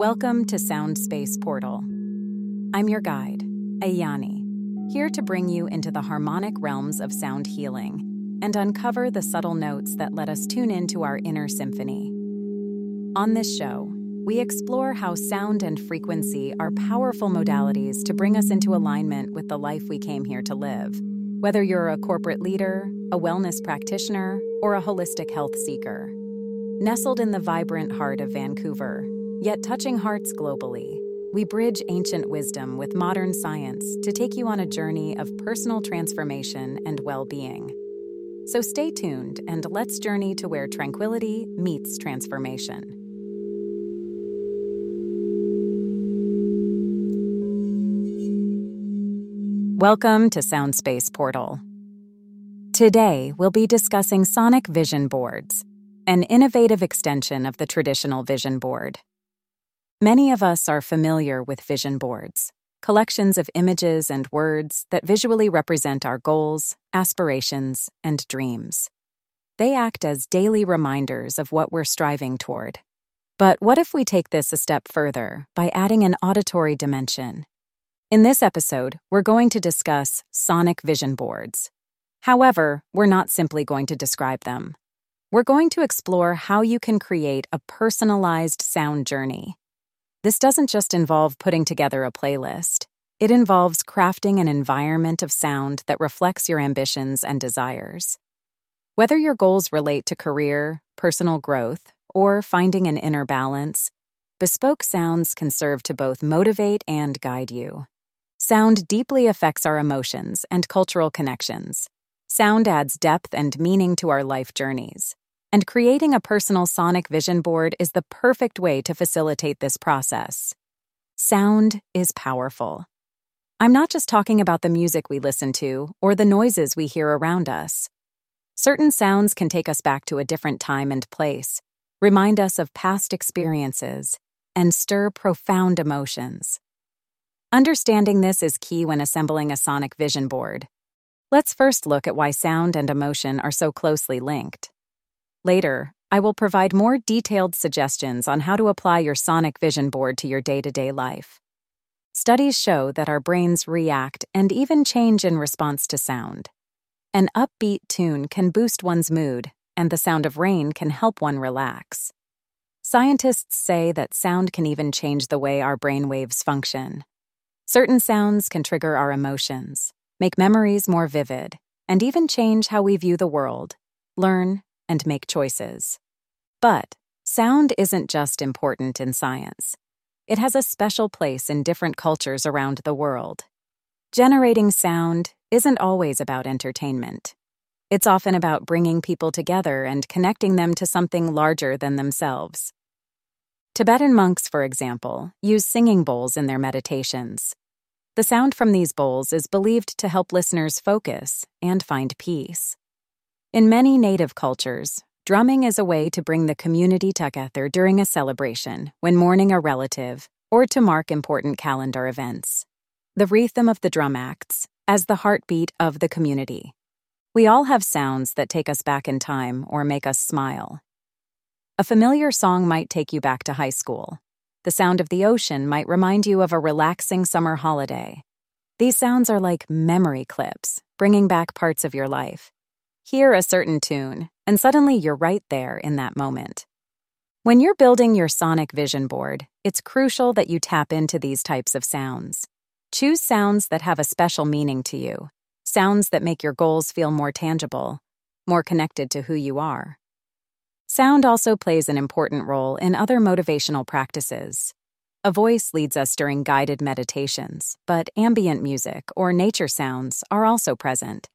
Welcome to Sound Space Portal. I'm your guide, Ayani, here to bring you into the harmonic realms of sound healing and uncover the subtle notes that let us tune into our inner symphony. On this show, we explore how sound and frequency are powerful modalities to bring us into alignment with the life we came here to live. Whether you're a corporate leader, a wellness practitioner, or a holistic health seeker. Nestled in the vibrant heart of Vancouver, Yet touching hearts globally, we bridge ancient wisdom with modern science to take you on a journey of personal transformation and well being. So stay tuned and let's journey to where tranquility meets transformation. Welcome to Soundspace Portal. Today, we'll be discussing sonic vision boards, an innovative extension of the traditional vision board. Many of us are familiar with vision boards, collections of images and words that visually represent our goals, aspirations, and dreams. They act as daily reminders of what we're striving toward. But what if we take this a step further by adding an auditory dimension? In this episode, we're going to discuss sonic vision boards. However, we're not simply going to describe them. We're going to explore how you can create a personalized sound journey this doesn't just involve putting together a playlist, it involves crafting an environment of sound that reflects your ambitions and desires. Whether your goals relate to career, personal growth, or finding an inner balance, bespoke sounds can serve to both motivate and guide you. Sound deeply affects our emotions and cultural connections. Sound adds depth and meaning to our life journeys and creating a personal sonic vision board is the perfect way to facilitate this process. Sound is powerful. I'm not just talking about the music we listen to or the noises we hear around us. Certain sounds can take us back to a different time and place, remind us of past experiences, and stir profound emotions. Understanding this is key when assembling a sonic vision board. Let's first look at why sound and emotion are so closely linked. Later, I will provide more detailed suggestions on how to apply your sonic vision board to your day to day life. Studies show that our brains react and even change in response to sound. An upbeat tune can boost one's mood, and the sound of rain can help one relax. Scientists say that sound can even change the way our brain waves function. Certain sounds can trigger our emotions, make memories more vivid, and even change how we view the world, learn, and make choices. But sound isn't just important in science. It has a special place in different cultures around the world. Generating sound isn't always about entertainment. It's often about bringing people together and connecting them to something larger than themselves. Tibetan monks, for example, use singing bowls in their meditations. The sound from these bowls is believed to help listeners focus and find peace. In many native cultures, drumming is a way to bring the community together during a celebration, when mourning a relative, or to mark important calendar events. The rhythm of the drum acts as the heartbeat of the community. We all have sounds that take us back in time or make us smile. A familiar song might take you back to high school. The sound of the ocean might remind you of a relaxing summer holiday. These sounds are like memory clips, bringing back parts of your life. Hear a certain tune, and suddenly you're right there in that moment. When you're building your sonic vision board, it's crucial that you tap into these types of sounds. Choose sounds that have a special meaning to you, sounds that make your goals feel more tangible, more connected to who you are. Sound also plays an important role in other motivational practices. A voice leads us during guided meditations, but ambient music or nature sounds are also present.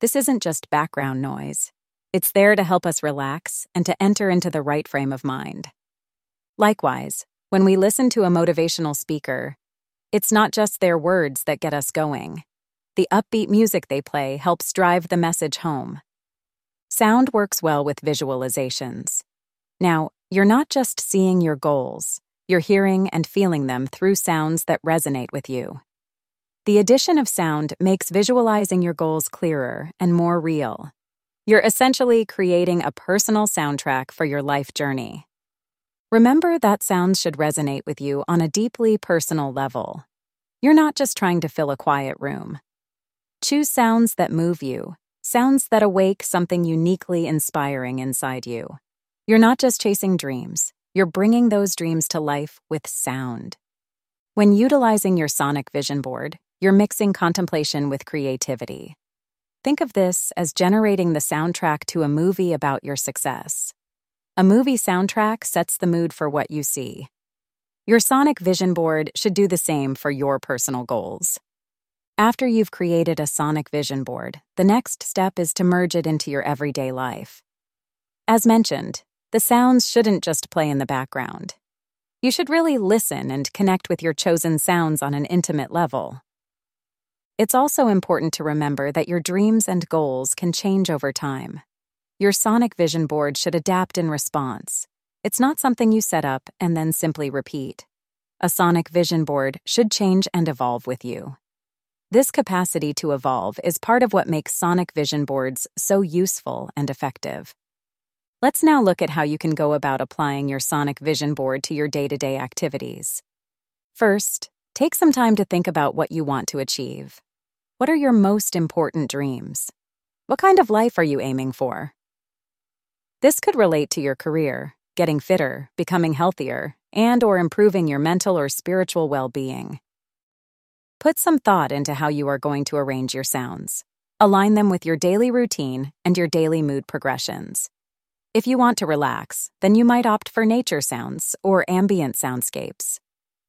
This isn't just background noise. It's there to help us relax and to enter into the right frame of mind. Likewise, when we listen to a motivational speaker, it's not just their words that get us going. The upbeat music they play helps drive the message home. Sound works well with visualizations. Now, you're not just seeing your goals, you're hearing and feeling them through sounds that resonate with you. The addition of sound makes visualizing your goals clearer and more real. You're essentially creating a personal soundtrack for your life journey. Remember that sounds should resonate with you on a deeply personal level. You're not just trying to fill a quiet room. Choose sounds that move you, sounds that awake something uniquely inspiring inside you. You're not just chasing dreams, you're bringing those dreams to life with sound. When utilizing your sonic vision board, you're mixing contemplation with creativity. Think of this as generating the soundtrack to a movie about your success. A movie soundtrack sets the mood for what you see. Your sonic vision board should do the same for your personal goals. After you've created a sonic vision board, the next step is to merge it into your everyday life. As mentioned, the sounds shouldn't just play in the background. You should really listen and connect with your chosen sounds on an intimate level. It's also important to remember that your dreams and goals can change over time. Your sonic vision board should adapt in response. It's not something you set up and then simply repeat. A sonic vision board should change and evolve with you. This capacity to evolve is part of what makes sonic vision boards so useful and effective. Let's now look at how you can go about applying your sonic vision board to your day to day activities. First, take some time to think about what you want to achieve. What are your most important dreams? What kind of life are you aiming for? This could relate to your career, getting fitter, becoming healthier, and or improving your mental or spiritual well-being. Put some thought into how you are going to arrange your sounds. Align them with your daily routine and your daily mood progressions. If you want to relax, then you might opt for nature sounds or ambient soundscapes.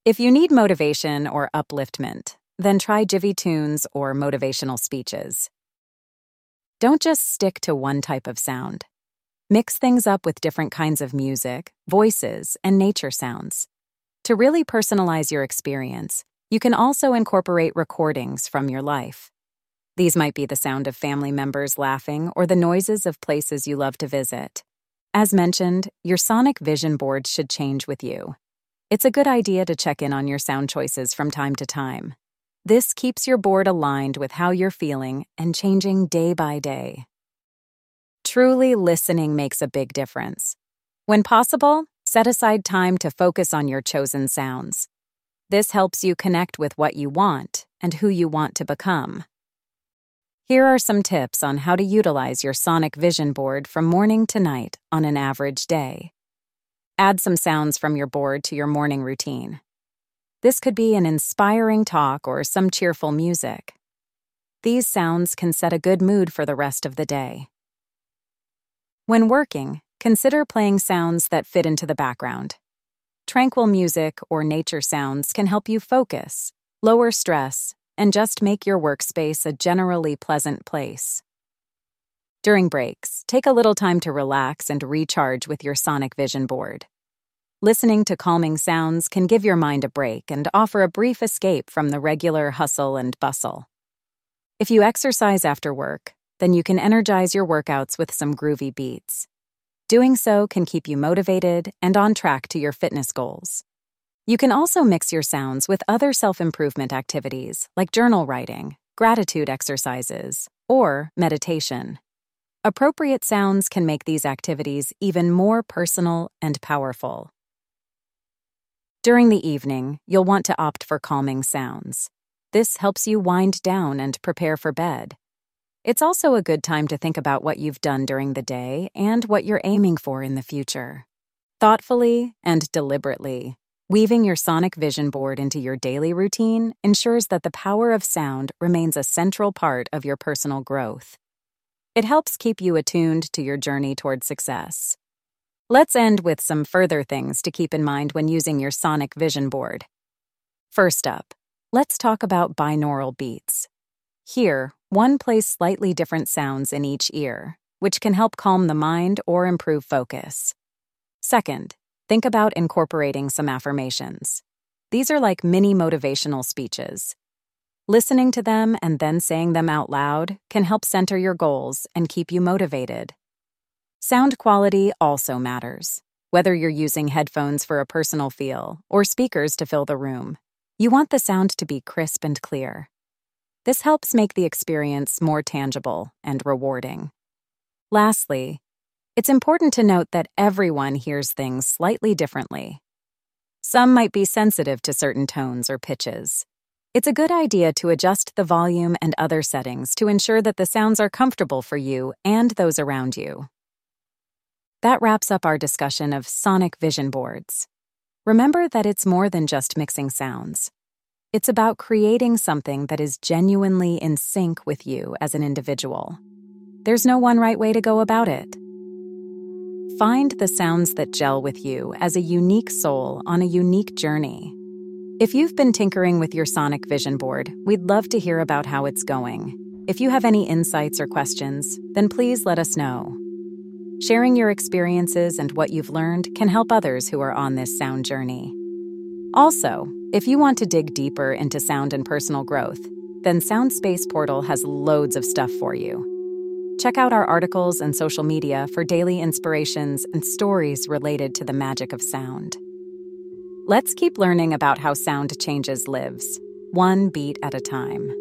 If you need motivation or upliftment, then try Jivvy tunes or motivational speeches. Don't just stick to one type of sound. Mix things up with different kinds of music, voices, and nature sounds. To really personalize your experience, you can also incorporate recordings from your life. These might be the sound of family members laughing or the noises of places you love to visit. As mentioned, your sonic vision board should change with you. It's a good idea to check in on your sound choices from time to time. This keeps your board aligned with how you're feeling and changing day by day. Truly listening makes a big difference. When possible, set aside time to focus on your chosen sounds. This helps you connect with what you want and who you want to become. Here are some tips on how to utilize your sonic vision board from morning to night on an average day. Add some sounds from your board to your morning routine. This could be an inspiring talk or some cheerful music. These sounds can set a good mood for the rest of the day. When working, consider playing sounds that fit into the background. Tranquil music or nature sounds can help you focus, lower stress, and just make your workspace a generally pleasant place. During breaks, take a little time to relax and recharge with your Sonic Vision board. Listening to calming sounds can give your mind a break and offer a brief escape from the regular hustle and bustle. If you exercise after work, then you can energize your workouts with some groovy beats. Doing so can keep you motivated and on track to your fitness goals. You can also mix your sounds with other self improvement activities like journal writing, gratitude exercises, or meditation. Appropriate sounds can make these activities even more personal and powerful. During the evening, you'll want to opt for calming sounds. This helps you wind down and prepare for bed. It's also a good time to think about what you've done during the day and what you're aiming for in the future. Thoughtfully and deliberately, weaving your sonic vision board into your daily routine ensures that the power of sound remains a central part of your personal growth. It helps keep you attuned to your journey toward success. Let's end with some further things to keep in mind when using your sonic vision board. First up, let's talk about binaural beats. Here, one plays slightly different sounds in each ear, which can help calm the mind or improve focus. Second, think about incorporating some affirmations. These are like mini motivational speeches. Listening to them and then saying them out loud can help center your goals and keep you motivated. Sound quality also matters. Whether you're using headphones for a personal feel or speakers to fill the room, you want the sound to be crisp and clear. This helps make the experience more tangible and rewarding. Lastly, It's important to note that everyone hears things slightly differently. Some might be sensitive to certain tones or pitches. It's a good idea to adjust the volume and other settings to ensure that the sounds are comfortable for you and those around you. That wraps up our discussion of sonic vision boards. Remember that it's more than just mixing sounds. It's about creating something that is genuinely in sync with you as an individual. There's no one right way to go about it. Find the sounds that gel with you as a unique soul on a unique journey. If you've been tinkering with your Sonic Vision Board, we'd love to hear about how it's going. If you have any insights or questions, then please let us know. Sharing your experiences and what you've learned can help others who are on this sound journey. Also, if you want to dig deeper into sound and personal growth, then Soundspace Portal has loads of stuff for you. Check out our articles and social media for daily inspirations and stories related to the magic of sound. Let's keep learning about how sound changes lives, one beat at a time.